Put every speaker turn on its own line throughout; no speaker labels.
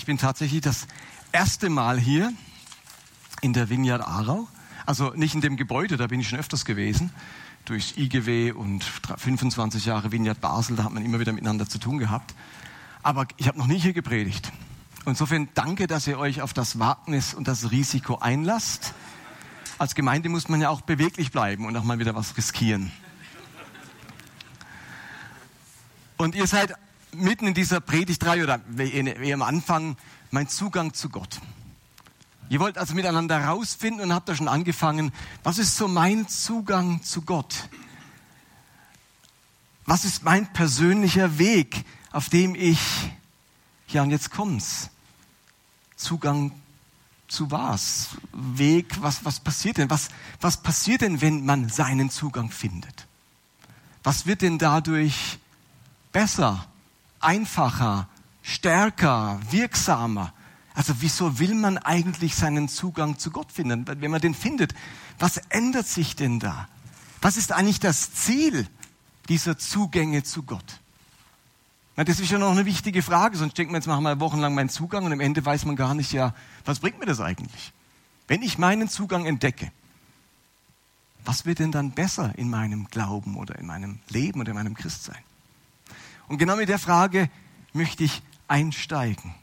Ich bin tatsächlich das erste Mal hier in der Vineyard Aarau. Also nicht in dem Gebäude, da bin ich schon öfters gewesen. Durchs IGW und 25 Jahre Vineyard Basel, da hat man immer wieder miteinander zu tun gehabt. Aber ich habe noch nie hier gepredigt. Insofern danke, dass ihr euch auf das Wagnis und das Risiko einlasst. Als Gemeinde muss man ja auch beweglich bleiben und auch mal wieder was riskieren. Und ihr seid mitten in dieser Predigtreihe oder wie am Anfang mein Zugang zu Gott. Ihr wollt also miteinander rausfinden und habt da schon angefangen, was ist so mein Zugang zu Gott? Was ist mein persönlicher Weg, auf dem ich, ja und jetzt kommt's, Zugang zu was? Weg, was, was passiert denn? Was, was passiert denn, wenn man seinen Zugang findet? Was wird denn dadurch besser? Einfacher, stärker, wirksamer. Also wieso will man eigentlich seinen Zugang zu Gott finden? Wenn man den findet, was ändert sich denn da? Was ist eigentlich das Ziel dieser Zugänge zu Gott? Das ist ja noch eine wichtige Frage, sonst denkt man, jetzt wir wochenlang meinen Zugang und am Ende weiß man gar nicht, ja, was bringt mir das eigentlich? Wenn ich meinen Zugang entdecke, was wird denn dann besser in meinem Glauben oder in meinem Leben oder in meinem Christsein? Und genau mit der Frage möchte ich einsteigen.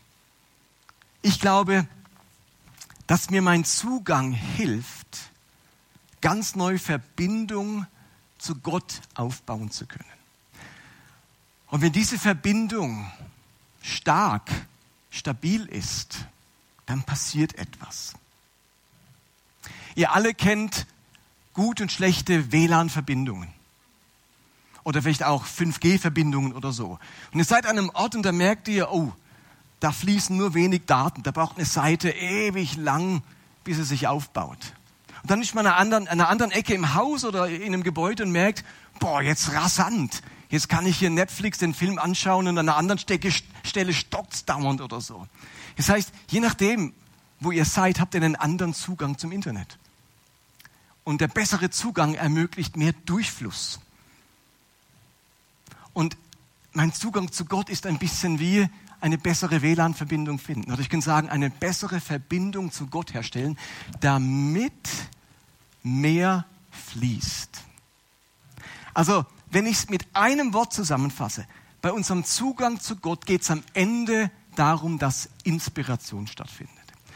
Ich glaube, dass mir mein Zugang hilft, ganz neue Verbindung zu Gott aufbauen zu können. Und wenn diese Verbindung stark, stabil ist, dann passiert etwas. Ihr alle kennt gut und schlechte WLAN-Verbindungen oder vielleicht auch 5G-Verbindungen oder so. Und ihr seid an einem Ort und da merkt ihr, oh, da fließen nur wenig Daten. Da braucht eine Seite ewig lang, bis sie sich aufbaut. Und dann ist man an einer anderen, an einer anderen Ecke im Haus oder in einem Gebäude und merkt, boah, jetzt rasant. Jetzt kann ich hier Netflix den Film anschauen und an einer anderen Stelle stockt's dauernd oder so. Das heißt, je nachdem, wo ihr seid, habt ihr einen anderen Zugang zum Internet. Und der bessere Zugang ermöglicht mehr Durchfluss. Und mein Zugang zu Gott ist ein bisschen wie eine bessere WLAN-Verbindung finden. Oder ich kann sagen, eine bessere Verbindung zu Gott herstellen, damit mehr fließt. Also, wenn ich es mit einem Wort zusammenfasse, bei unserem Zugang zu Gott geht es am Ende darum, dass Inspiration stattfindet.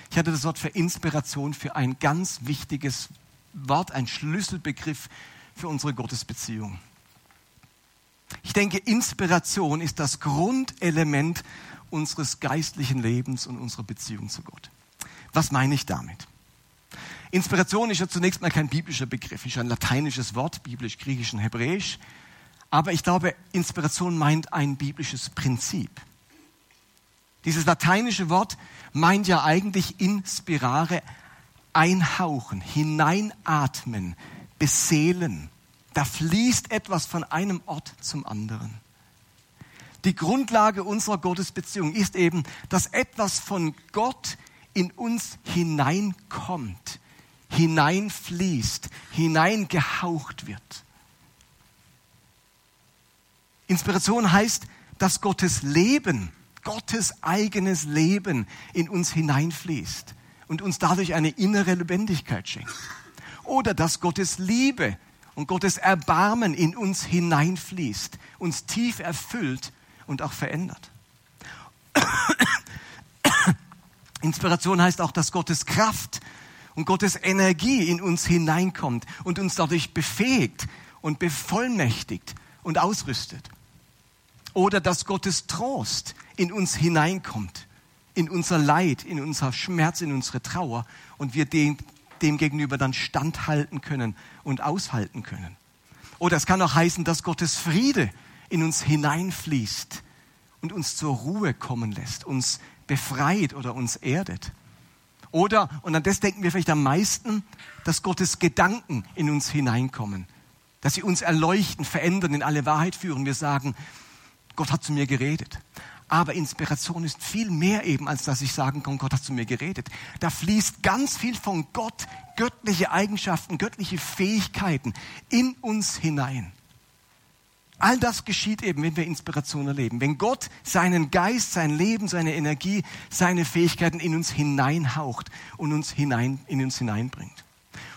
Ich hatte das Wort für Inspiration für ein ganz wichtiges Wort, ein Schlüsselbegriff für unsere Gottesbeziehung. Ich denke, Inspiration ist das Grundelement unseres geistlichen Lebens und unserer Beziehung zu Gott. Was meine ich damit? Inspiration ist ja zunächst mal kein biblischer Begriff, ist ein lateinisches Wort, biblisch, griechisch und hebräisch. Aber ich glaube, Inspiration meint ein biblisches Prinzip. Dieses lateinische Wort meint ja eigentlich inspirare, einhauchen, hineinatmen, beseelen, da fließt etwas von einem Ort zum anderen. Die Grundlage unserer Gottesbeziehung ist eben, dass etwas von Gott in uns hineinkommt, hineinfließt, hineingehaucht wird. Inspiration heißt, dass Gottes Leben, Gottes eigenes Leben in uns hineinfließt und uns dadurch eine innere Lebendigkeit schenkt. Oder dass Gottes Liebe und Gottes Erbarmen in uns hineinfließt, uns tief erfüllt und auch verändert. Inspiration heißt auch, dass Gottes Kraft und Gottes Energie in uns hineinkommt und uns dadurch befähigt und bevollmächtigt und ausrüstet. Oder dass Gottes Trost in uns hineinkommt, in unser Leid, in unser Schmerz, in unsere Trauer und wir den dem gegenüber dann standhalten können und aushalten können. Oder es kann auch heißen, dass Gottes Friede in uns hineinfließt und uns zur Ruhe kommen lässt, uns befreit oder uns erdet. Oder, und an das denken wir vielleicht am meisten, dass Gottes Gedanken in uns hineinkommen, dass sie uns erleuchten, verändern, in alle Wahrheit führen. Wir sagen, Gott hat zu mir geredet. Aber Inspiration ist viel mehr eben, als dass ich sagen kann, Gott hat zu mir geredet. Da fließt ganz viel von Gott, göttliche Eigenschaften, göttliche Fähigkeiten in uns hinein. All das geschieht eben, wenn wir Inspiration erleben. Wenn Gott seinen Geist, sein Leben, seine Energie, seine Fähigkeiten in uns hineinhaucht und uns hinein, in uns hineinbringt.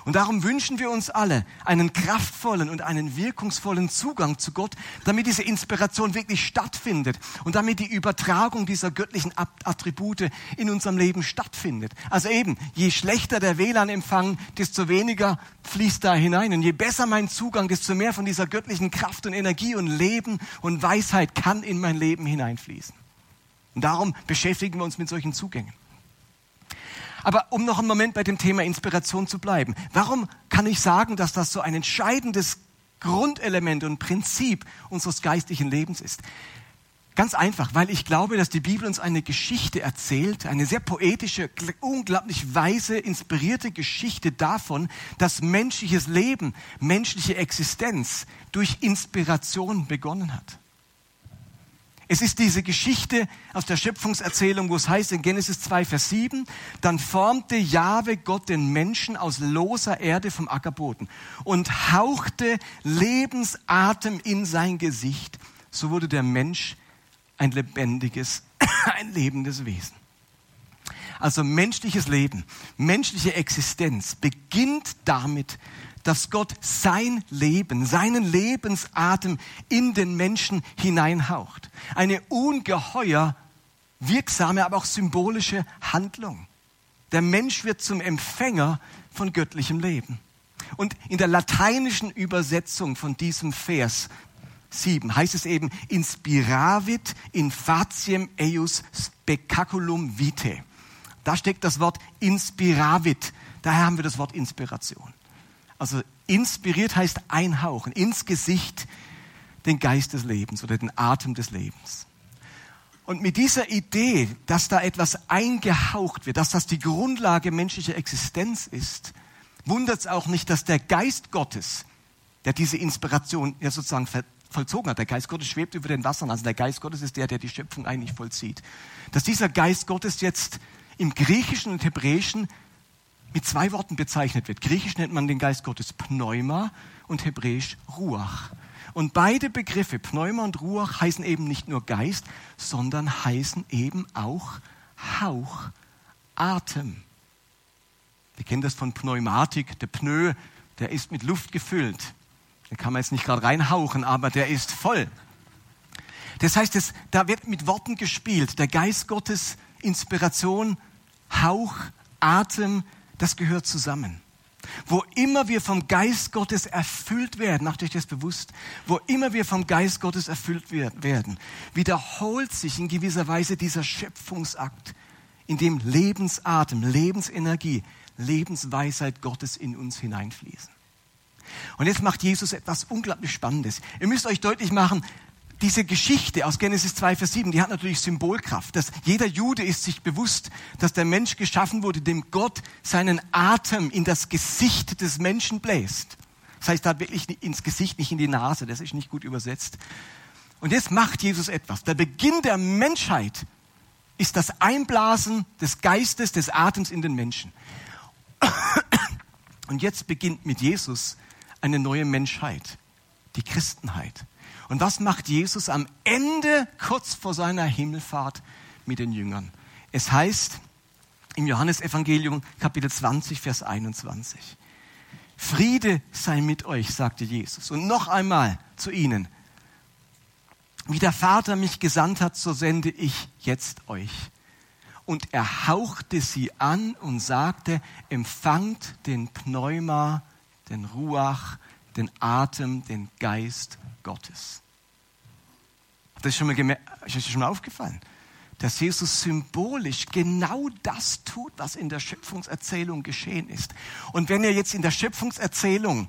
Und darum wünschen wir uns alle einen kraftvollen und einen wirkungsvollen Zugang zu Gott, damit diese Inspiration wirklich stattfindet und damit die Übertragung dieser göttlichen Attribute in unserem Leben stattfindet. Also eben, je schlechter der WLAN-Empfang, desto weniger fließt da hinein. Und je besser mein Zugang, desto mehr von dieser göttlichen Kraft und Energie und Leben und Weisheit kann in mein Leben hineinfließen. Und darum beschäftigen wir uns mit solchen Zugängen. Aber um noch einen Moment bei dem Thema Inspiration zu bleiben, warum kann ich sagen, dass das so ein entscheidendes Grundelement und Prinzip unseres geistlichen Lebens ist? Ganz einfach, weil ich glaube, dass die Bibel uns eine Geschichte erzählt, eine sehr poetische, unglaublich weise, inspirierte Geschichte davon, dass menschliches Leben, menschliche Existenz durch Inspiration begonnen hat. Es ist diese Geschichte aus der Schöpfungserzählung, wo es heißt in Genesis 2, Vers 7, dann formte Jahwe Gott den Menschen aus loser Erde vom Ackerboden und hauchte Lebensatem in sein Gesicht. So wurde der Mensch ein lebendiges, ein lebendes Wesen. Also menschliches Leben, menschliche Existenz beginnt damit, dass Gott sein Leben, seinen Lebensatem in den Menschen hineinhaucht. Eine ungeheuer wirksame, aber auch symbolische Handlung. Der Mensch wird zum Empfänger von göttlichem Leben. Und in der lateinischen Übersetzung von diesem Vers 7 heißt es eben, inspiravit in faciem eius spectaculum vitae. Da steckt das Wort inspiravit. Daher haben wir das Wort Inspiration. Also inspiriert heißt einhauchen, ins Gesicht den Geist des Lebens oder den Atem des Lebens. Und mit dieser Idee, dass da etwas eingehaucht wird, dass das die Grundlage menschlicher Existenz ist, wundert es auch nicht, dass der Geist Gottes, der diese Inspiration ja sozusagen vollzogen hat, der Geist Gottes schwebt über den Wassern, also der Geist Gottes ist der, der die Schöpfung eigentlich vollzieht, dass dieser Geist Gottes jetzt im Griechischen und Hebräischen mit zwei Worten bezeichnet wird. Griechisch nennt man den Geist Gottes Pneuma und Hebräisch Ruach. Und beide Begriffe, Pneuma und Ruach, heißen eben nicht nur Geist, sondern heißen eben auch Hauch, Atem. Wir kennen das von Pneumatik, der Pneu, der ist mit Luft gefüllt. Den kann man jetzt nicht gerade reinhauchen, aber der ist voll. Das heißt, es, da wird mit Worten gespielt. Der Geist Gottes, Inspiration, Hauch, Atem, das gehört zusammen. Wo immer wir vom Geist Gottes erfüllt werden, macht euch das bewusst, wo immer wir vom Geist Gottes erfüllt werden, wiederholt sich in gewisser Weise dieser Schöpfungsakt, in dem Lebensatem, Lebensenergie, Lebensweisheit Gottes in uns hineinfließen. Und jetzt macht Jesus etwas unglaublich Spannendes. Ihr müsst euch deutlich machen, diese Geschichte aus Genesis 2, Vers 7, die hat natürlich Symbolkraft. Dass jeder Jude ist sich bewusst, dass der Mensch geschaffen wurde, dem Gott seinen Atem in das Gesicht des Menschen bläst. Das heißt, da wirklich ins Gesicht, nicht in die Nase. Das ist nicht gut übersetzt. Und jetzt macht Jesus etwas. Der Beginn der Menschheit ist das Einblasen des Geistes, des Atems in den Menschen. Und jetzt beginnt mit Jesus eine neue Menschheit, die Christenheit. Und was macht Jesus am Ende, kurz vor seiner Himmelfahrt mit den Jüngern? Es heißt im Johannesevangelium Kapitel 20, Vers 21. Friede sei mit euch, sagte Jesus. Und noch einmal zu ihnen. Wie der Vater mich gesandt hat, so sende ich jetzt euch. Und er hauchte sie an und sagte, empfangt den Pneuma, den Ruach, den Atem, den Geist Gottes. Das ist schon mal, ist das schon mal aufgefallen, dass Jesus symbolisch genau das tut, was in der Schöpfungserzählung geschehen ist. Und wenn ihr jetzt in der Schöpfungserzählung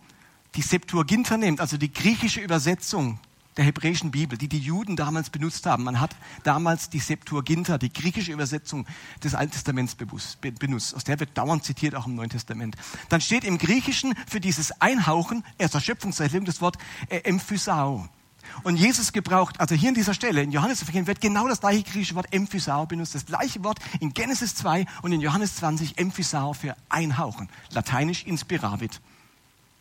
die Septuaginta nehmt, also die griechische Übersetzung der hebräischen Bibel, die die Juden damals benutzt haben. Man hat damals die Septuaginta, die griechische Übersetzung des Alten Testaments benutzt. Aus der wird dauernd zitiert, auch im Neuen Testament. Dann steht im Griechischen für dieses Einhauchen, erster Schöpfungserklärung, das Wort äh, Emphysao. Und Jesus gebraucht, also hier in dieser Stelle, in Johannes wird genau das gleiche griechische Wort Emphysao benutzt. Das gleiche Wort in Genesis 2 und in Johannes 20 Emphysao für einhauchen. Lateinisch inspiravit.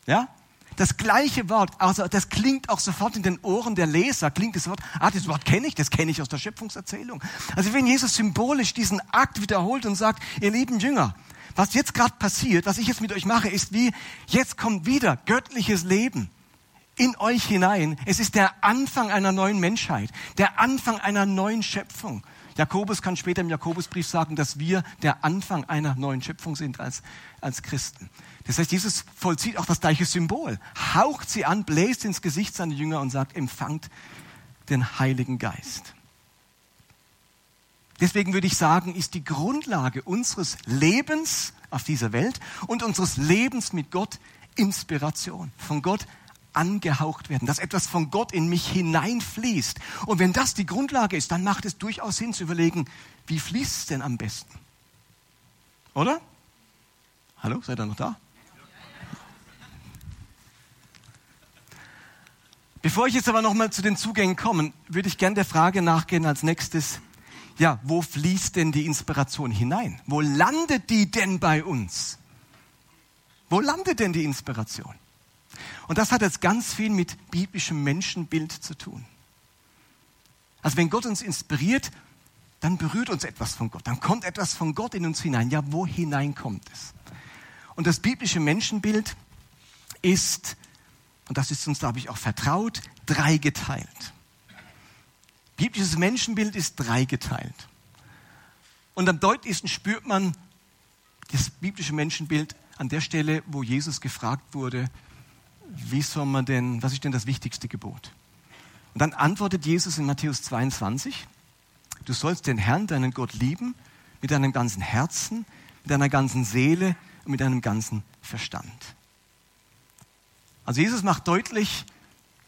Ja? das gleiche Wort, also das klingt auch sofort in den Ohren der Leser, klingt das Wort, ah, das Wort kenne ich, das kenne ich aus der Schöpfungserzählung. Also wenn Jesus symbolisch diesen Akt wiederholt und sagt, ihr lieben Jünger, was jetzt gerade passiert, was ich jetzt mit euch mache, ist wie, jetzt kommt wieder göttliches Leben in euch hinein. Es ist der Anfang einer neuen Menschheit, der Anfang einer neuen Schöpfung. Jakobus kann später im Jakobusbrief sagen, dass wir der Anfang einer neuen Schöpfung sind als, als Christen. Das heißt, Jesus vollzieht auch das gleiche Symbol, haucht sie an, bläst ins Gesicht seiner Jünger und sagt, empfangt den Heiligen Geist. Deswegen würde ich sagen, ist die Grundlage unseres Lebens auf dieser Welt und unseres Lebens mit Gott Inspiration, von Gott angehaucht werden, dass etwas von Gott in mich hineinfließt. Und wenn das die Grundlage ist, dann macht es durchaus Sinn zu überlegen, wie fließt es denn am besten? Oder? Hallo, seid ihr noch da? Bevor ich jetzt aber nochmal zu den Zugängen komme, würde ich gerne der Frage nachgehen als nächstes, ja, wo fließt denn die Inspiration hinein? Wo landet die denn bei uns? Wo landet denn die Inspiration? Und das hat jetzt ganz viel mit biblischem Menschenbild zu tun. Also wenn Gott uns inspiriert, dann berührt uns etwas von Gott, dann kommt etwas von Gott in uns hinein. Ja, wo hinein kommt es? Und das biblische Menschenbild ist, und das ist uns, glaube ich, auch vertraut, dreigeteilt. Biblisches Menschenbild ist dreigeteilt. Und am deutlichsten spürt man das biblische Menschenbild an der Stelle, wo Jesus gefragt wurde, wie soll man denn, was ist denn das wichtigste Gebot? Und dann antwortet Jesus in Matthäus 22, du sollst den Herrn, deinen Gott lieben, mit deinem ganzen Herzen, mit deiner ganzen Seele und mit deinem ganzen Verstand. Also Jesus macht deutlich,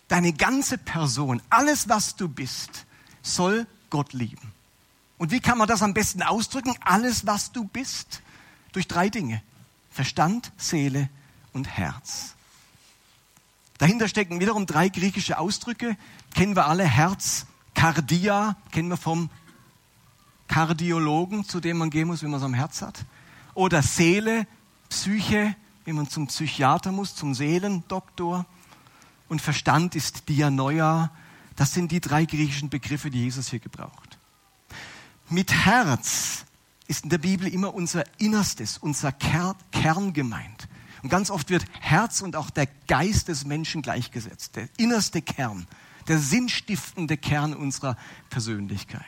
deine ganze Person, alles was du bist, soll Gott lieben. Und wie kann man das am besten ausdrücken? Alles was du bist, durch drei Dinge. Verstand, Seele und Herz. Dahinter stecken wiederum drei griechische Ausdrücke. Kennen wir alle. Herz, Kardia, kennen wir vom Kardiologen, zu dem man gehen muss, wenn man es am Herz hat. Oder Seele, Psyche, wenn man zum Psychiater muss, zum Seelendoktor. Und Verstand ist Dianoia. Das sind die drei griechischen Begriffe, die Jesus hier gebraucht. Mit Herz ist in der Bibel immer unser Innerstes, unser Kern gemeint. Und ganz oft wird Herz und auch der Geist des Menschen gleichgesetzt. Der innerste Kern, der sinnstiftende Kern unserer Persönlichkeit.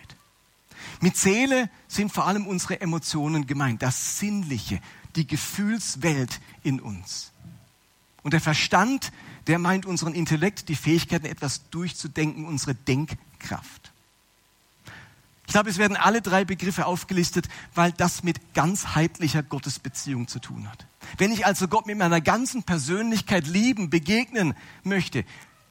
Mit Seele sind vor allem unsere Emotionen gemeint, das Sinnliche, die Gefühlswelt in uns. Und der Verstand, der meint unseren Intellekt, die Fähigkeit, etwas durchzudenken, unsere Denkkraft. Ich glaube, es werden alle drei Begriffe aufgelistet, weil das mit ganzheitlicher Gottesbeziehung zu tun hat. Wenn ich also Gott mit meiner ganzen Persönlichkeit lieben, begegnen möchte,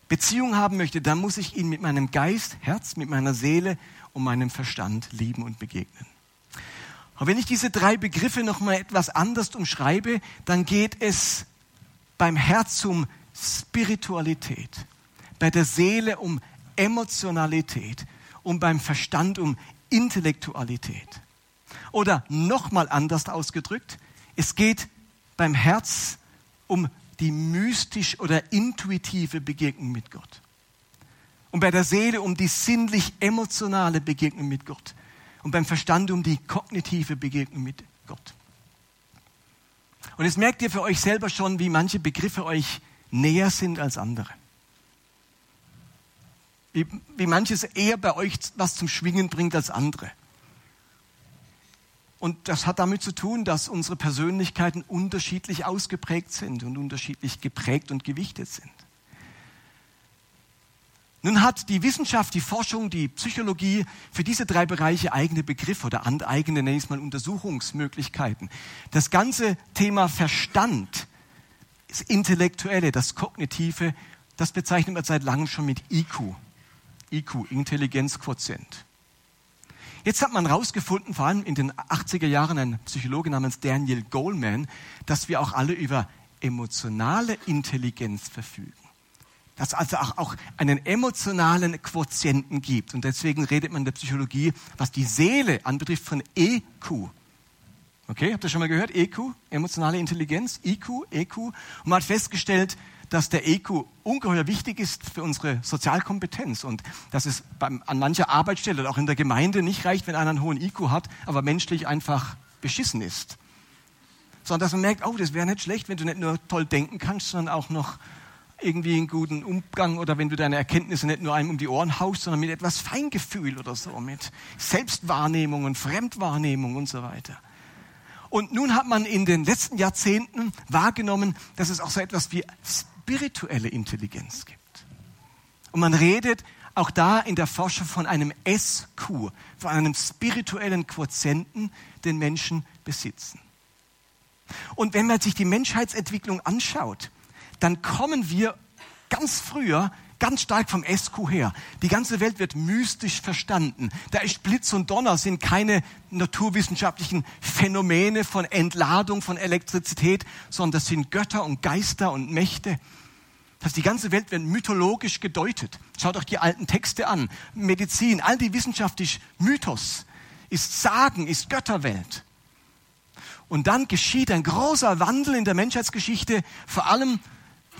Beziehung haben möchte, dann muss ich ihn mit meinem Geist, Herz, mit meiner Seele und meinem Verstand lieben und begegnen. Und wenn ich diese drei Begriffe nochmal etwas anders umschreibe, dann geht es beim Herz um Spiritualität, bei der Seele um Emotionalität und beim Verstand um Intellektualität. Oder nochmal anders ausgedrückt, es geht beim Herz um die mystisch oder intuitive Begegnung mit Gott. Und bei der Seele um die sinnlich-emotionale Begegnung mit Gott. Und beim Verstand um die kognitive Begegnung mit Gott. Und jetzt merkt ihr für euch selber schon, wie manche Begriffe euch näher sind als andere. Wie, wie manches eher bei euch was zum Schwingen bringt als andere. Und das hat damit zu tun, dass unsere Persönlichkeiten unterschiedlich ausgeprägt sind und unterschiedlich geprägt und gewichtet sind. Nun hat die Wissenschaft, die Forschung, die Psychologie für diese drei Bereiche eigene Begriffe oder eigene, nenne ich es mal, Untersuchungsmöglichkeiten. Das ganze Thema Verstand, das Intellektuelle, das Kognitive, das bezeichnet man seit langem schon mit IQ. IQ, Intelligenzquotient. Jetzt hat man herausgefunden, vor allem in den 80er Jahren, ein Psychologe namens Daniel Goleman, dass wir auch alle über emotionale Intelligenz verfügen. Dass es also auch, auch einen emotionalen Quotienten gibt. Und deswegen redet man in der Psychologie, was die Seele anbetrifft, von EQ. Okay, habt ihr schon mal gehört? EQ, emotionale Intelligenz, IQ, EQ. Und man hat festgestellt, dass der EQ ungeheuer wichtig ist für unsere Sozialkompetenz und dass es beim, an mancher Arbeitsstelle oder auch in der Gemeinde nicht reicht, wenn einer einen hohen IQ hat, aber menschlich einfach beschissen ist. Sondern dass man merkt, oh, das wäre nicht schlecht, wenn du nicht nur toll denken kannst, sondern auch noch irgendwie einen guten Umgang oder wenn du deine Erkenntnisse nicht nur einem um die Ohren haust, sondern mit etwas Feingefühl oder so, mit Selbstwahrnehmung und Fremdwahrnehmung und so weiter. Und nun hat man in den letzten Jahrzehnten wahrgenommen, dass es auch so etwas wie spirituelle Intelligenz gibt. Und man redet auch da in der Forschung von einem SQ, von einem spirituellen Quotienten, den Menschen besitzen. Und wenn man sich die Menschheitsentwicklung anschaut, dann kommen wir ganz früher ganz stark vom SQ her. Die ganze Welt wird mystisch verstanden. Da ist Blitz und Donner, sind keine naturwissenschaftlichen Phänomene von Entladung von Elektrizität, sondern das sind Götter und Geister und Mächte. Das die ganze Welt wird mythologisch gedeutet. Schaut euch die alten Texte an. Medizin, all die wissenschaftlich Mythos ist Sagen, ist Götterwelt. Und dann geschieht ein großer Wandel in der Menschheitsgeschichte, vor allem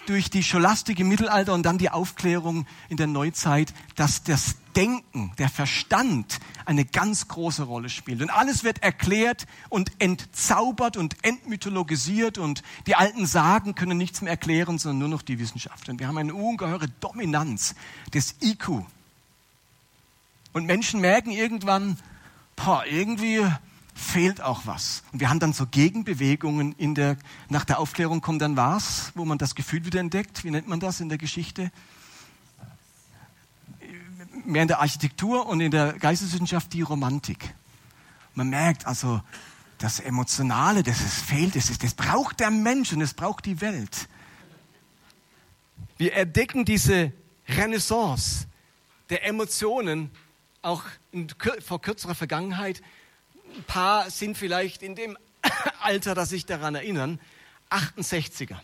durch die Scholastik im Mittelalter und dann die Aufklärung in der Neuzeit, dass das Denken, der Verstand eine ganz große Rolle spielt. Und alles wird erklärt und entzaubert und entmythologisiert und die alten Sagen können nichts mehr erklären, sondern nur noch die Wissenschaft. Und wir haben eine ungeheure Dominanz des IQ. Und Menschen merken irgendwann, boah, irgendwie fehlt auch was. Und wir haben dann so Gegenbewegungen in der, nach der Aufklärung kommt dann was, wo man das Gefühl wieder entdeckt. Wie nennt man das in der Geschichte? Mehr in der Architektur und in der Geisteswissenschaft die Romantik. Man merkt also, das Emotionale, das es fehlt, das, ist, das braucht der Mensch und das braucht die Welt. Wir entdecken diese Renaissance der Emotionen auch in, vor kürzerer Vergangenheit ein paar sind vielleicht in dem Alter, dass sich daran erinnern. 68er,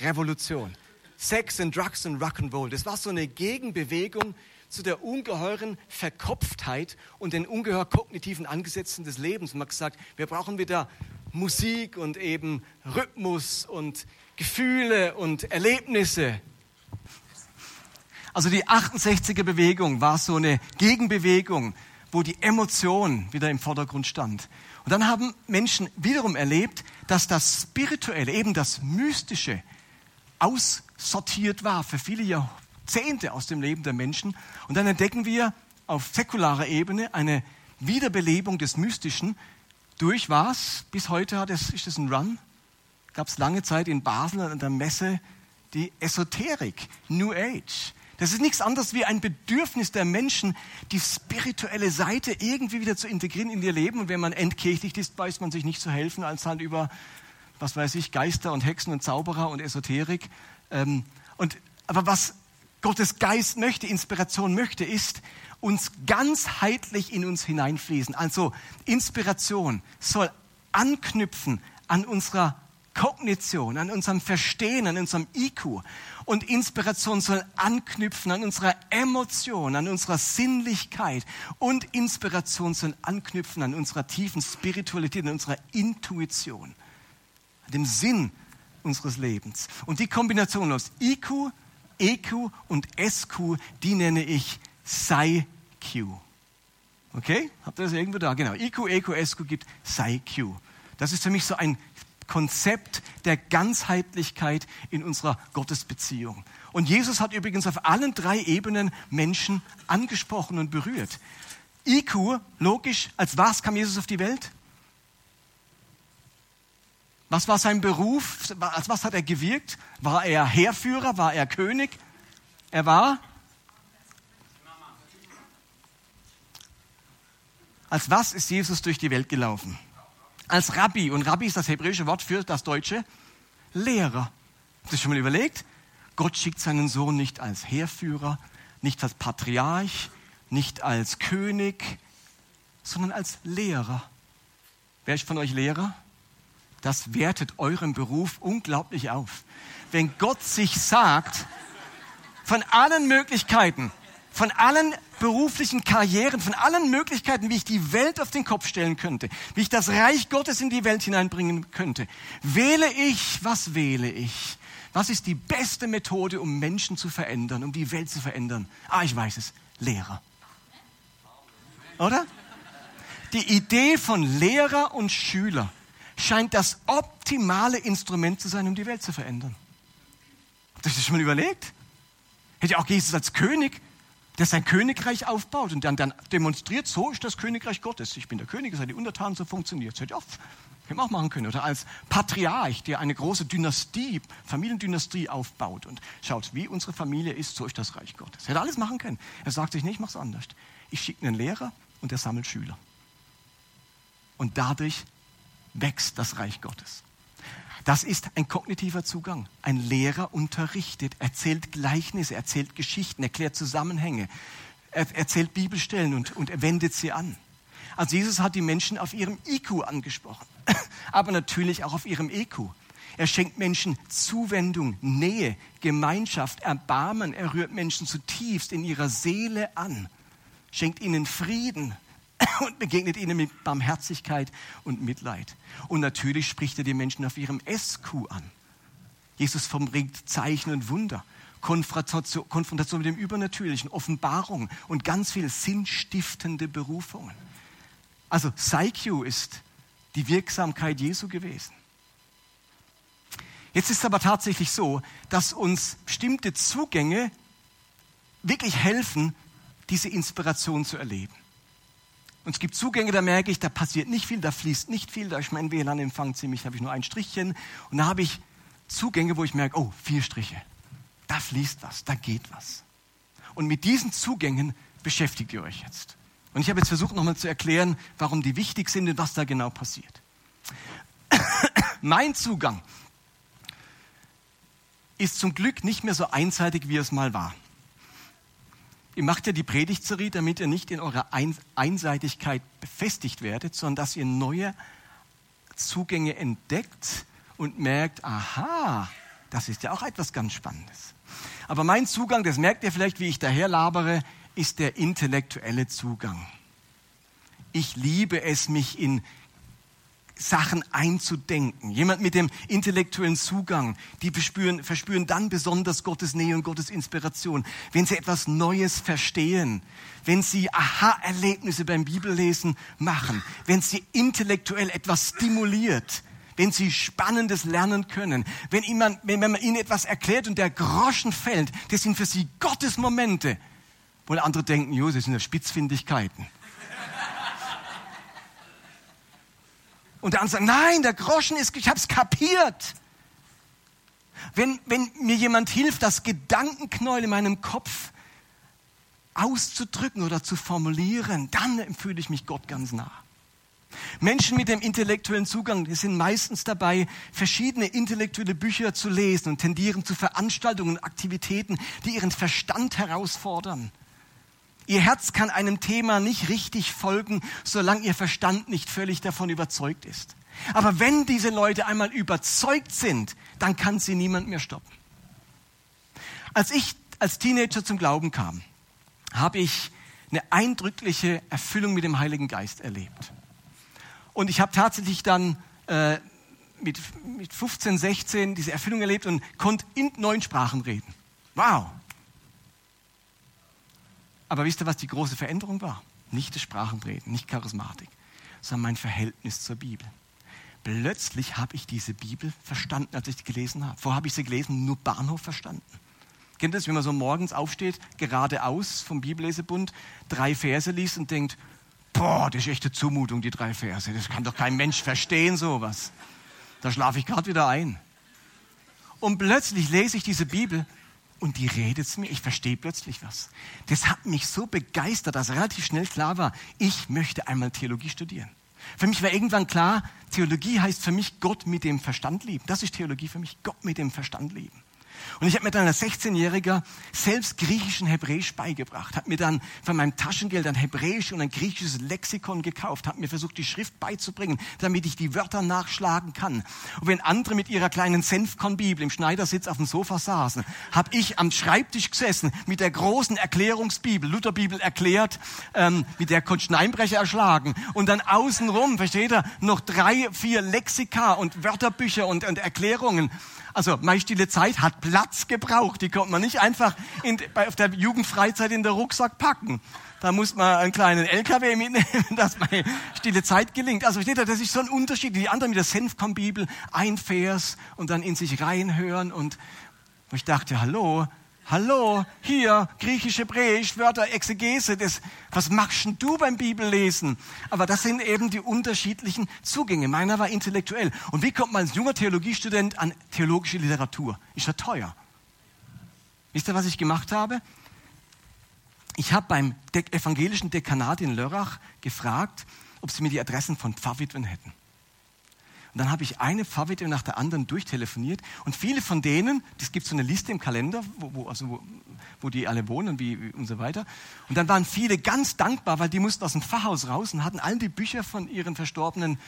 Revolution. Sex and Drugs and Rock'n'Roll. Das war so eine Gegenbewegung zu der ungeheuren Verkopftheit und den ungeheuer kognitiven Angesetzen des Lebens. Man hat gesagt, wir brauchen wieder Musik und eben Rhythmus und Gefühle und Erlebnisse. Also die 68er Bewegung war so eine Gegenbewegung wo die Emotion wieder im Vordergrund stand. Und dann haben Menschen wiederum erlebt, dass das Spirituelle, eben das Mystische, aussortiert war für viele Jahrzehnte aus dem Leben der Menschen. Und dann entdecken wir auf säkularer Ebene eine Wiederbelebung des Mystischen durch was? Bis heute hat es, ist es ein Run. Gab es lange Zeit in Basel an der Messe die Esoterik, New Age. Das ist nichts anderes wie ein Bedürfnis der Menschen, die spirituelle Seite irgendwie wieder zu integrieren in ihr Leben. Und wenn man entkirchlicht ist, weiß man sich nicht zu helfen, als halt über, was weiß ich, Geister und Hexen und Zauberer und Esoterik. Ähm, und, aber was Gottes Geist möchte, Inspiration möchte, ist, uns ganzheitlich in uns hineinfließen. Also Inspiration soll anknüpfen an unserer Kognition, an unserem Verstehen, an unserem IQ. Und Inspiration soll anknüpfen an unserer Emotion, an unserer Sinnlichkeit. Und Inspiration soll anknüpfen an unserer tiefen Spiritualität, an unserer Intuition, an dem Sinn unseres Lebens. Und die Kombination aus IQ, EQ und SQ, die nenne ich PsyQ. Okay? Habt ihr das irgendwo da? Genau. IQ, EQ, SQ gibt PsyQ. Das ist für mich so ein Konzept der Ganzheitlichkeit in unserer Gottesbeziehung. Und Jesus hat übrigens auf allen drei Ebenen Menschen angesprochen und berührt. IQ, logisch, als was kam Jesus auf die Welt? Was war sein Beruf? Als was hat er gewirkt? War er Heerführer? War er König? Er war? Als was ist Jesus durch die Welt gelaufen? Als Rabbi. Und Rabbi ist das hebräische Wort für das deutsche Lehrer. Hast du schon mal überlegt? Gott schickt seinen Sohn nicht als Heerführer, nicht als Patriarch, nicht als König, sondern als Lehrer. Wer ist von euch Lehrer? Das wertet euren Beruf unglaublich auf. Wenn Gott sich sagt, von allen Möglichkeiten, von allen beruflichen Karrieren, von allen Möglichkeiten, wie ich die Welt auf den Kopf stellen könnte, wie ich das Reich Gottes in die Welt hineinbringen könnte. Wähle ich, was wähle ich? Was ist die beste Methode, um Menschen zu verändern, um die Welt zu verändern? Ah, ich weiß es. Lehrer. Oder? Die Idee von Lehrer und Schüler scheint das optimale Instrument zu sein, um die Welt zu verändern. Habt ihr das schon mal überlegt? Hätte auch Jesus als König, der sein Königreich aufbaut und dann, dann demonstriert, so ist das Königreich Gottes. Ich bin der König, seid die Untertanen, so funktioniert es. Hätte auch, hätte auch machen können. Oder als Patriarch, der eine große Dynastie, Familiendynastie aufbaut und schaut, wie unsere Familie ist, so ist das Reich Gottes. Hätte alles machen können. Er sagt sich nicht, ich mache es anders. Ich schicke einen Lehrer und er sammelt Schüler. Und dadurch wächst das Reich Gottes. Das ist ein kognitiver Zugang. Ein Lehrer unterrichtet, erzählt Gleichnisse, erzählt Geschichten, erklärt Zusammenhänge, er erzählt Bibelstellen und, und wendet sie an. Also Jesus hat die Menschen auf ihrem IQ angesprochen, aber natürlich auch auf ihrem EQ. Er schenkt Menschen Zuwendung, Nähe, Gemeinschaft, Erbarmen. Er rührt Menschen zutiefst in ihrer Seele an, schenkt ihnen Frieden, und begegnet ihnen mit Barmherzigkeit und Mitleid. Und natürlich spricht er die Menschen auf ihrem SQ an. Jesus verbringt Zeichen und Wunder, Konfrontation, mit dem Übernatürlichen, Offenbarung und ganz viel sinnstiftende Berufungen. Also PsyQ ist die Wirksamkeit Jesu gewesen. Jetzt ist es aber tatsächlich so, dass uns bestimmte Zugänge wirklich helfen, diese Inspiration zu erleben. Und es gibt Zugänge, da merke ich, da passiert nicht viel, da fließt nicht viel, da ist mein WLAN-Empfang ziemlich, da habe ich nur ein Strichchen. Und da habe ich Zugänge, wo ich merke, oh, vier Striche. Da fließt was, da geht was. Und mit diesen Zugängen beschäftigt ihr euch jetzt. Und ich habe jetzt versucht, nochmal zu erklären, warum die wichtig sind und was da genau passiert. mein Zugang ist zum Glück nicht mehr so einseitig, wie es mal war. Ihr macht ja die Predigtserie, damit ihr nicht in eurer Einseitigkeit befestigt werdet, sondern dass ihr neue Zugänge entdeckt und merkt, aha, das ist ja auch etwas ganz Spannendes. Aber mein Zugang, das merkt ihr vielleicht, wie ich daher labere, ist der intellektuelle Zugang. Ich liebe es, mich in Sachen einzudenken. Jemand mit dem intellektuellen Zugang, die verspüren, verspüren dann besonders Gottes Nähe und Gottes Inspiration, wenn sie etwas Neues verstehen, wenn sie Aha-Erlebnisse beim Bibellesen machen, wenn sie intellektuell etwas stimuliert, wenn sie Spannendes lernen können, wenn, jemand, wenn man ihnen etwas erklärt und der Groschen fällt, das sind für sie Gottes Momente, wo andere denken, jo, das sind ja Spitzfindigkeiten. Und der andere sagt, nein, der Groschen ist, ich habe es kapiert. Wenn, wenn mir jemand hilft, das Gedankenknäuel in meinem Kopf auszudrücken oder zu formulieren, dann fühle ich mich Gott ganz nah. Menschen mit dem intellektuellen Zugang die sind meistens dabei, verschiedene intellektuelle Bücher zu lesen und tendieren zu Veranstaltungen und Aktivitäten, die ihren Verstand herausfordern. Ihr Herz kann einem Thema nicht richtig folgen, solange ihr Verstand nicht völlig davon überzeugt ist. Aber wenn diese Leute einmal überzeugt sind, dann kann sie niemand mehr stoppen. Als ich als Teenager zum Glauben kam, habe ich eine eindrückliche Erfüllung mit dem Heiligen Geist erlebt. Und ich habe tatsächlich dann äh, mit, mit 15, 16 diese Erfüllung erlebt und konnte in neun Sprachen reden. Wow, aber wisst ihr, was die große Veränderung war? Nicht das Sprachenreden, nicht Charismatik, sondern mein Verhältnis zur Bibel. Plötzlich habe ich diese Bibel verstanden, als ich die gelesen habe. Vorher habe ich sie gelesen, nur Bahnhof verstanden. Kennt ihr das, wenn man so morgens aufsteht, geradeaus vom Bibellesebund, drei Verse liest und denkt, boah, das ist echte Zumutung, die drei Verse. Das kann doch kein Mensch verstehen, sowas. Da schlafe ich gerade wieder ein. Und plötzlich lese ich diese Bibel und die redet zu mir, ich verstehe plötzlich was. Das hat mich so begeistert, dass relativ schnell klar war, ich möchte einmal Theologie studieren. Für mich war irgendwann klar, Theologie heißt für mich Gott mit dem Verstand lieben. Das ist Theologie für mich, Gott mit dem Verstand lieben. Und ich habe mir dann als 16-Jähriger selbst Griechisch und Hebräisch beigebracht, habe mir dann von meinem Taschengeld ein Hebräisch und ein griechisches Lexikon gekauft, habe mir versucht, die Schrift beizubringen, damit ich die Wörter nachschlagen kann. Und wenn andere mit ihrer kleinen Senfkornbibel im Schneidersitz auf dem Sofa saßen, habe ich am Schreibtisch gesessen mit der großen Erklärungsbibel, Lutherbibel erklärt, ähm, mit der konnte Steinbrecher erschlagen und dann außenrum, versteht ihr, noch drei, vier Lexika und Wörterbücher und, und Erklärungen Also meine stille Zeit hat Platz gebraucht. Die konnte man nicht einfach in, bei, auf der Jugendfreizeit in den Rucksack packen. Da muss man einen kleinen LKW mitnehmen, dass meine stille Zeit gelingt. Also steht da, das ist so ein Unterschied. Die anderen mit der Senfkom-Bibel, ein Vers und dann in sich reinhören. Und ich dachte, hallo, Hallo, hier, griechisch, hebräisch, Wörter, Exegese, das, was machst denn du beim Bibellesen? Aber das sind eben die unterschiedlichen Zugänge. Meiner war intellektuell. Und wie kommt man als junger Theologiestudent an theologische Literatur? Ist ja teuer. Wisst ihr, was ich gemacht habe? Ich habe beim evangelischen Dekanat in Lörrach gefragt, ob sie mir die Adressen von Pfarrwitwen hätten. Und dann habe ich eine Pfarrwitwe nach der anderen durchtelefoniert und viele von denen, es gibt so eine Liste im Kalender, wo, wo, also wo, wo die alle wohnen wie, wie, und so weiter. Und dann waren viele ganz dankbar, weil die mussten aus dem Pfarrhaus raus und hatten all die Bücher von ihren verstorbenen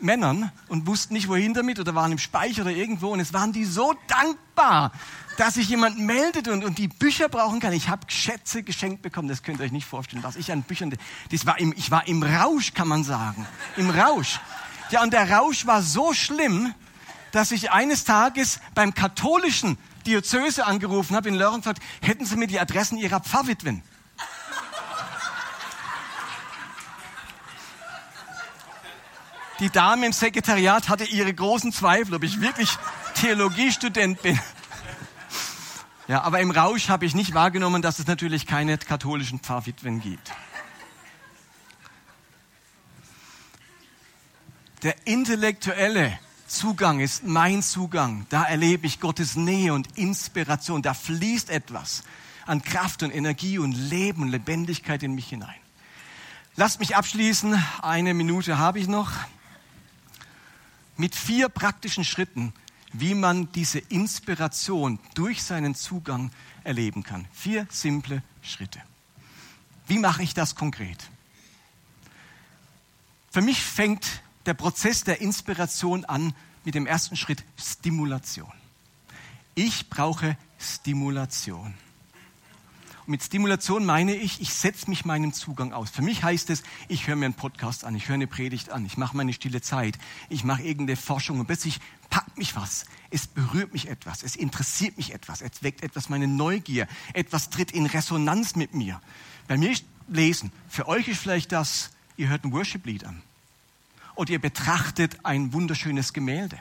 Männern und wussten nicht, wohin damit oder waren im Speicher oder irgendwo. Und es waren die so dankbar, dass sich jemand meldet und, und die Bücher brauchen kann. Ich habe Schätze geschenkt bekommen, das könnt ihr euch nicht vorstellen, was ich an Büchern, das war im, ich war im Rausch, kann man sagen. Im Rausch. Ja, und der Rausch war so schlimm, dass ich eines Tages beim katholischen Diözese angerufen habe in Lörrach und gesagt, hätten Sie mir die Adressen Ihrer Pfarrwitwen? Die Dame im Sekretariat hatte ihre großen Zweifel, ob ich wirklich Theologiestudent bin. Ja, aber im Rausch habe ich nicht wahrgenommen, dass es natürlich keine katholischen Pfarrwitwen gibt. Der intellektuelle Zugang ist mein Zugang. Da erlebe ich Gottes Nähe und Inspiration. Da fließt etwas an Kraft und Energie und Leben und Lebendigkeit in mich hinein. Lasst mich abschließen. Eine Minute habe ich noch. Mit vier praktischen Schritten, wie man diese Inspiration durch seinen Zugang erleben kann. Vier simple Schritte. Wie mache ich das konkret? Für mich fängt der Prozess der Inspiration an mit dem ersten Schritt Stimulation. Ich brauche Stimulation. Und mit Stimulation meine ich, ich setze mich meinem Zugang aus. Für mich heißt es, ich höre mir einen Podcast an, ich höre eine Predigt an, ich mache meine stille Zeit, ich mache irgendeine Forschung und plötzlich packt mich was. Es berührt mich etwas, es interessiert mich etwas, es weckt etwas meine Neugier, etwas tritt in Resonanz mit mir. Bei mir ist Lesen. Für euch ist vielleicht das, ihr hört ein Worship-Lied an oder ihr betrachtet ein wunderschönes Gemälde.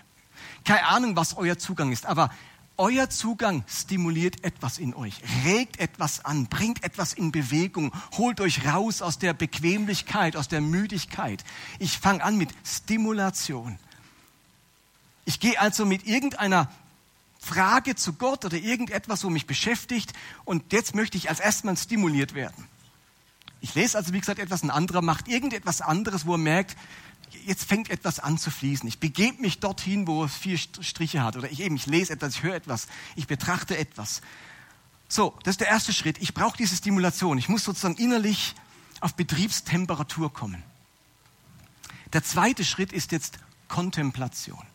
Keine Ahnung, was euer Zugang ist, aber euer Zugang stimuliert etwas in euch, regt etwas an, bringt etwas in Bewegung, holt euch raus aus der Bequemlichkeit, aus der Müdigkeit. Ich fange an mit Stimulation. Ich gehe also mit irgendeiner Frage zu Gott oder irgendetwas, wo mich beschäftigt und jetzt möchte ich als erstmal stimuliert werden. Ich lese also, wie gesagt, etwas, ein anderer macht irgendetwas anderes, wo er merkt, jetzt fängt etwas an zu fließen. Ich begebe mich dorthin, wo es vier Striche hat. Oder ich eben, ich lese etwas, ich höre etwas, ich betrachte etwas. So, das ist der erste Schritt. Ich brauche diese Stimulation. Ich muss sozusagen innerlich auf Betriebstemperatur kommen. Der zweite Schritt ist jetzt Kontemplation.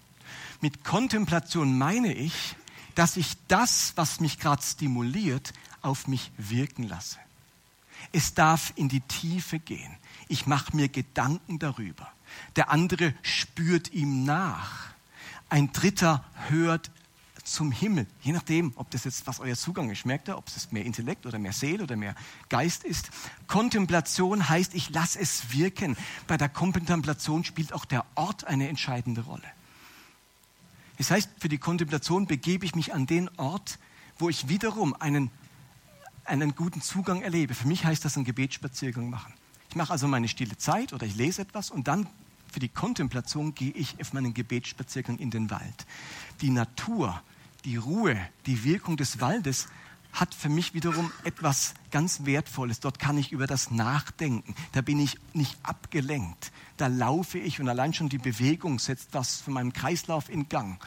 Mit Kontemplation meine ich, dass ich das, was mich gerade stimuliert, auf mich wirken lasse. Es darf in die Tiefe gehen. Ich mache mir Gedanken darüber der andere spürt ihm nach. Ein dritter hört zum Himmel, je nachdem, ob das jetzt was euer Zugang ist. Merkt ihr, ob es mehr Intellekt oder mehr Seele oder mehr Geist ist? Kontemplation heißt, ich lasse es wirken. Bei der Kontemplation spielt auch der Ort eine entscheidende Rolle. Das heißt, für die Kontemplation begebe ich mich an den Ort, wo ich wiederum einen, einen guten Zugang erlebe. Für mich heißt das einen Gebetsspaziergang machen. Ich mache also meine stille Zeit oder ich lese etwas und dann für die Kontemplation gehe ich auf meinen Gebetsspaziergang in den Wald. Die Natur, die Ruhe, die Wirkung des Waldes hat für mich wiederum etwas ganz Wertvolles. Dort kann ich über das nachdenken. Da bin ich nicht abgelenkt. Da laufe ich und allein schon die Bewegung setzt was von meinem Kreislauf in Gang.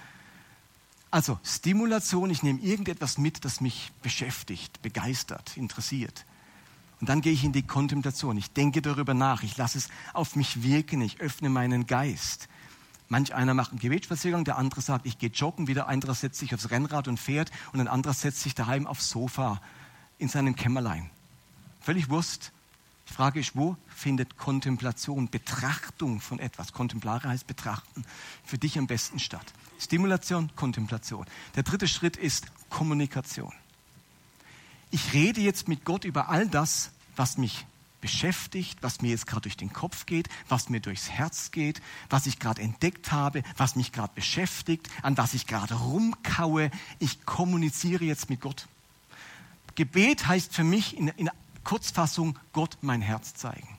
Also Stimulation, ich nehme irgendetwas mit, das mich beschäftigt, begeistert, interessiert. Und dann gehe ich in die Kontemplation. Ich denke darüber nach. Ich lasse es auf mich wirken. Ich öffne meinen Geist. Manch einer macht einen Gebetsspaziergang, der andere sagt, ich gehe joggen, wieder ein anderer setzt sich aufs Rennrad und fährt und ein anderer setzt sich daheim aufs Sofa in seinem Kämmerlein. Völlig Wurst. Die Frage ist, wo findet Kontemplation, Betrachtung von etwas, Kontemplare heißt betrachten, für dich am besten statt? Stimulation, Kontemplation. Der dritte Schritt ist Kommunikation. Ich rede jetzt mit Gott über all das, was mich beschäftigt, was mir jetzt gerade durch den Kopf geht, was mir durchs Herz geht, was ich gerade entdeckt habe, was mich gerade beschäftigt, an was ich gerade rumkaue. Ich kommuniziere jetzt mit Gott. Gebet heißt für mich in, in Kurzfassung Gott mein Herz zeigen.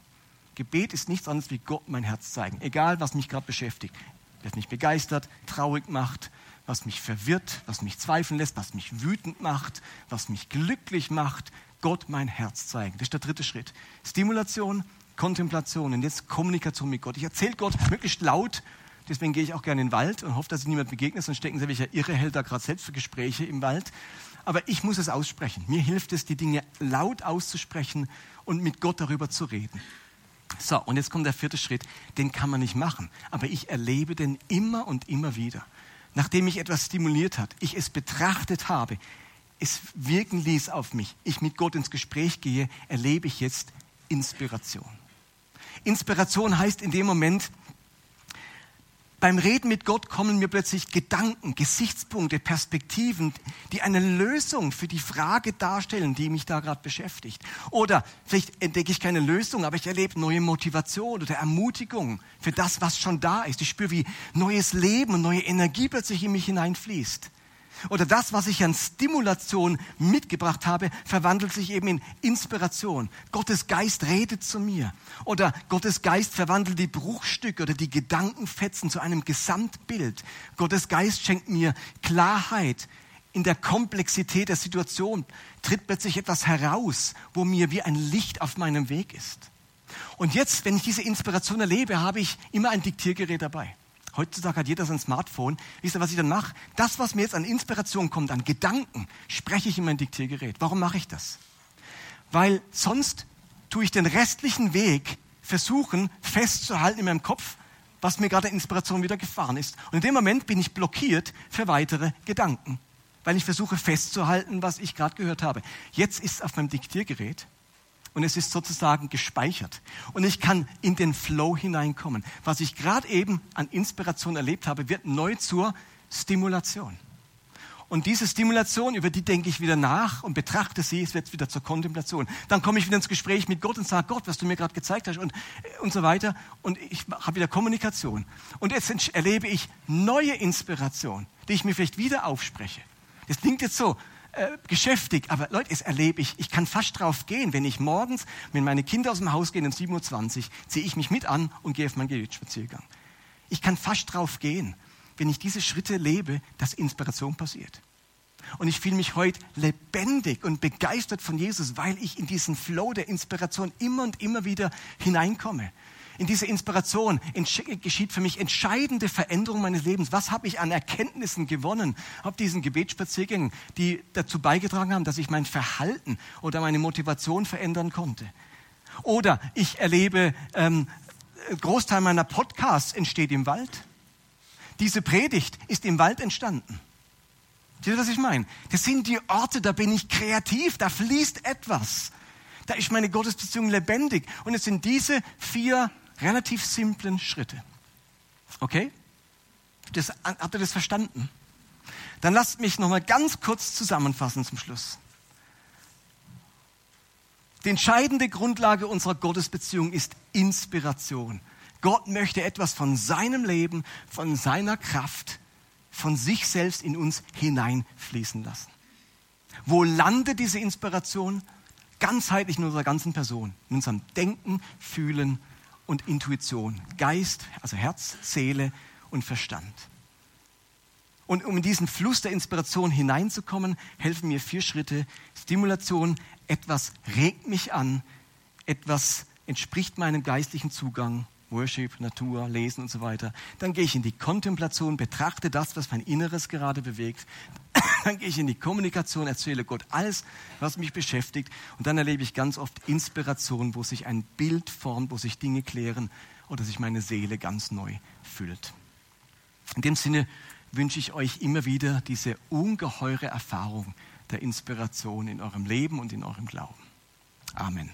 Gebet ist nichts anderes wie Gott mein Herz zeigen, egal was mich gerade beschäftigt, was mich begeistert, traurig macht, was mich verwirrt, was mich zweifeln lässt, was mich wütend macht, was mich glücklich macht, Gott mein Herz zeigen. Das ist der dritte Schritt. Stimulation, Kontemplation und jetzt Kommunikation mit Gott. Ich erzähle Gott möglichst laut, deswegen gehe ich auch gerne in den Wald und hoffe, dass ich niemand begegne, sonst stecken sie, welcher Irre hält da gerade selbst für Gespräche im Wald. Aber ich muss es aussprechen. Mir hilft es, die Dinge laut auszusprechen und mit Gott darüber zu reden. So, und jetzt kommt der vierte Schritt. Den kann man nicht machen, aber ich erlebe den immer und immer wieder. Nachdem mich etwas stimuliert hat, ich es betrachtet habe, es wirken ließ auf mich, ich mit Gott ins Gespräch gehe, erlebe ich jetzt Inspiration. Inspiration heißt in dem Moment, beim Reden mit Gott kommen mir plötzlich Gedanken, Gesichtspunkte, Perspektiven, die eine Lösung für die Frage darstellen, die mich da gerade beschäftigt. Oder vielleicht entdecke ich keine Lösung, aber ich erlebe neue Motivation oder Ermutigung für das, was schon da ist. Ich spüre, wie neues Leben und neue Energie plötzlich in mich hineinfließt. Oder das, was ich an Stimulation mitgebracht habe, verwandelt sich eben in Inspiration. Gottes Geist redet zu mir. Oder Gottes Geist verwandelt die Bruchstücke oder die Gedankenfetzen zu einem Gesamtbild. Gottes Geist schenkt mir Klarheit. In der Komplexität der Situation tritt plötzlich etwas heraus, wo mir wie ein Licht auf meinem Weg ist. Und jetzt, wenn ich diese Inspiration erlebe, habe ich immer ein Diktiergerät dabei. Heutzutage hat jeder sein Smartphone. Wisst ihr, was ich dann mache? Das, was mir jetzt an Inspiration kommt, an Gedanken, spreche ich in mein Diktiergerät. Warum mache ich das? Weil sonst tue ich den restlichen Weg versuchen festzuhalten in meinem Kopf, was mir gerade Inspiration wieder gefahren ist. Und in dem Moment bin ich blockiert für weitere Gedanken, weil ich versuche festzuhalten, was ich gerade gehört habe. Jetzt ist es auf meinem Diktiergerät und es ist sozusagen gespeichert. Und ich kann in den Flow hineinkommen. Was ich gerade eben an Inspiration erlebt habe, wird neu zur Stimulation. Und diese Stimulation, über die denke ich wieder nach und betrachte sie, es wird wieder zur Kontemplation. Dann komme ich wieder ins Gespräch mit Gott und sage, Gott, was du mir gerade gezeigt hast und, und so weiter. Und ich habe wieder Kommunikation. Und jetzt erlebe ich neue Inspiration, die ich mir vielleicht wieder aufspreche. Das klingt jetzt so, äh, geschäftig, aber Leute, es erlebe ich. Ich kann fast drauf gehen, wenn ich morgens, wenn meine Kinder aus dem Haus gehen um 7.20 Uhr, ziehe ich mich mit an und gehe auf meinen Gebetsspaziergang. Ich kann fast drauf gehen, wenn ich diese Schritte lebe, dass Inspiration passiert. Und ich fühle mich heute lebendig und begeistert von Jesus, weil ich in diesen Flow der Inspiration immer und immer wieder hineinkomme in dieser Inspiration geschieht für mich entscheidende Veränderung meines Lebens. Was habe ich an Erkenntnissen gewonnen auf diesen Gebetsspaziergängen, die dazu beigetragen haben, dass ich mein Verhalten oder meine Motivation verändern konnte? Oder ich erlebe, ähm, Großteil meiner Podcasts entsteht im Wald. Diese Predigt ist im Wald entstanden. Seht ihr, was ich meine? Das sind die Orte, da bin ich kreativ, da fließt etwas. Da ist meine Gottesbeziehung lebendig. Und es sind diese vier relativ simplen Schritte. Okay? Das, habt ihr das verstanden? Dann lasst mich noch mal ganz kurz zusammenfassen zum Schluss. Die entscheidende Grundlage unserer Gottesbeziehung ist Inspiration. Gott möchte etwas von seinem Leben, von seiner Kraft, von sich selbst in uns hineinfließen lassen. Wo landet diese Inspiration? Ganzheitlich in unserer ganzen Person, in unserem Denken, Fühlen und Intuition. Geist, also Herz, Seele und Verstand. Und um in diesen Fluss der Inspiration hineinzukommen, helfen mir vier Schritte. Stimulation, etwas regt mich an, etwas entspricht meinem geistlichen Zugang, Worship, Natur, Lesen und so weiter. Dann gehe ich in die Kontemplation, betrachte das, was mein Inneres gerade bewegt. Dann gehe ich in die Kommunikation, erzähle Gott alles, was mich beschäftigt. Und dann erlebe ich ganz oft Inspiration, wo sich ein Bild formt, wo sich Dinge klären oder sich meine Seele ganz neu füllt. In dem Sinne wünsche ich euch immer wieder diese ungeheure Erfahrung der Inspiration in eurem Leben und in eurem Glauben. Amen.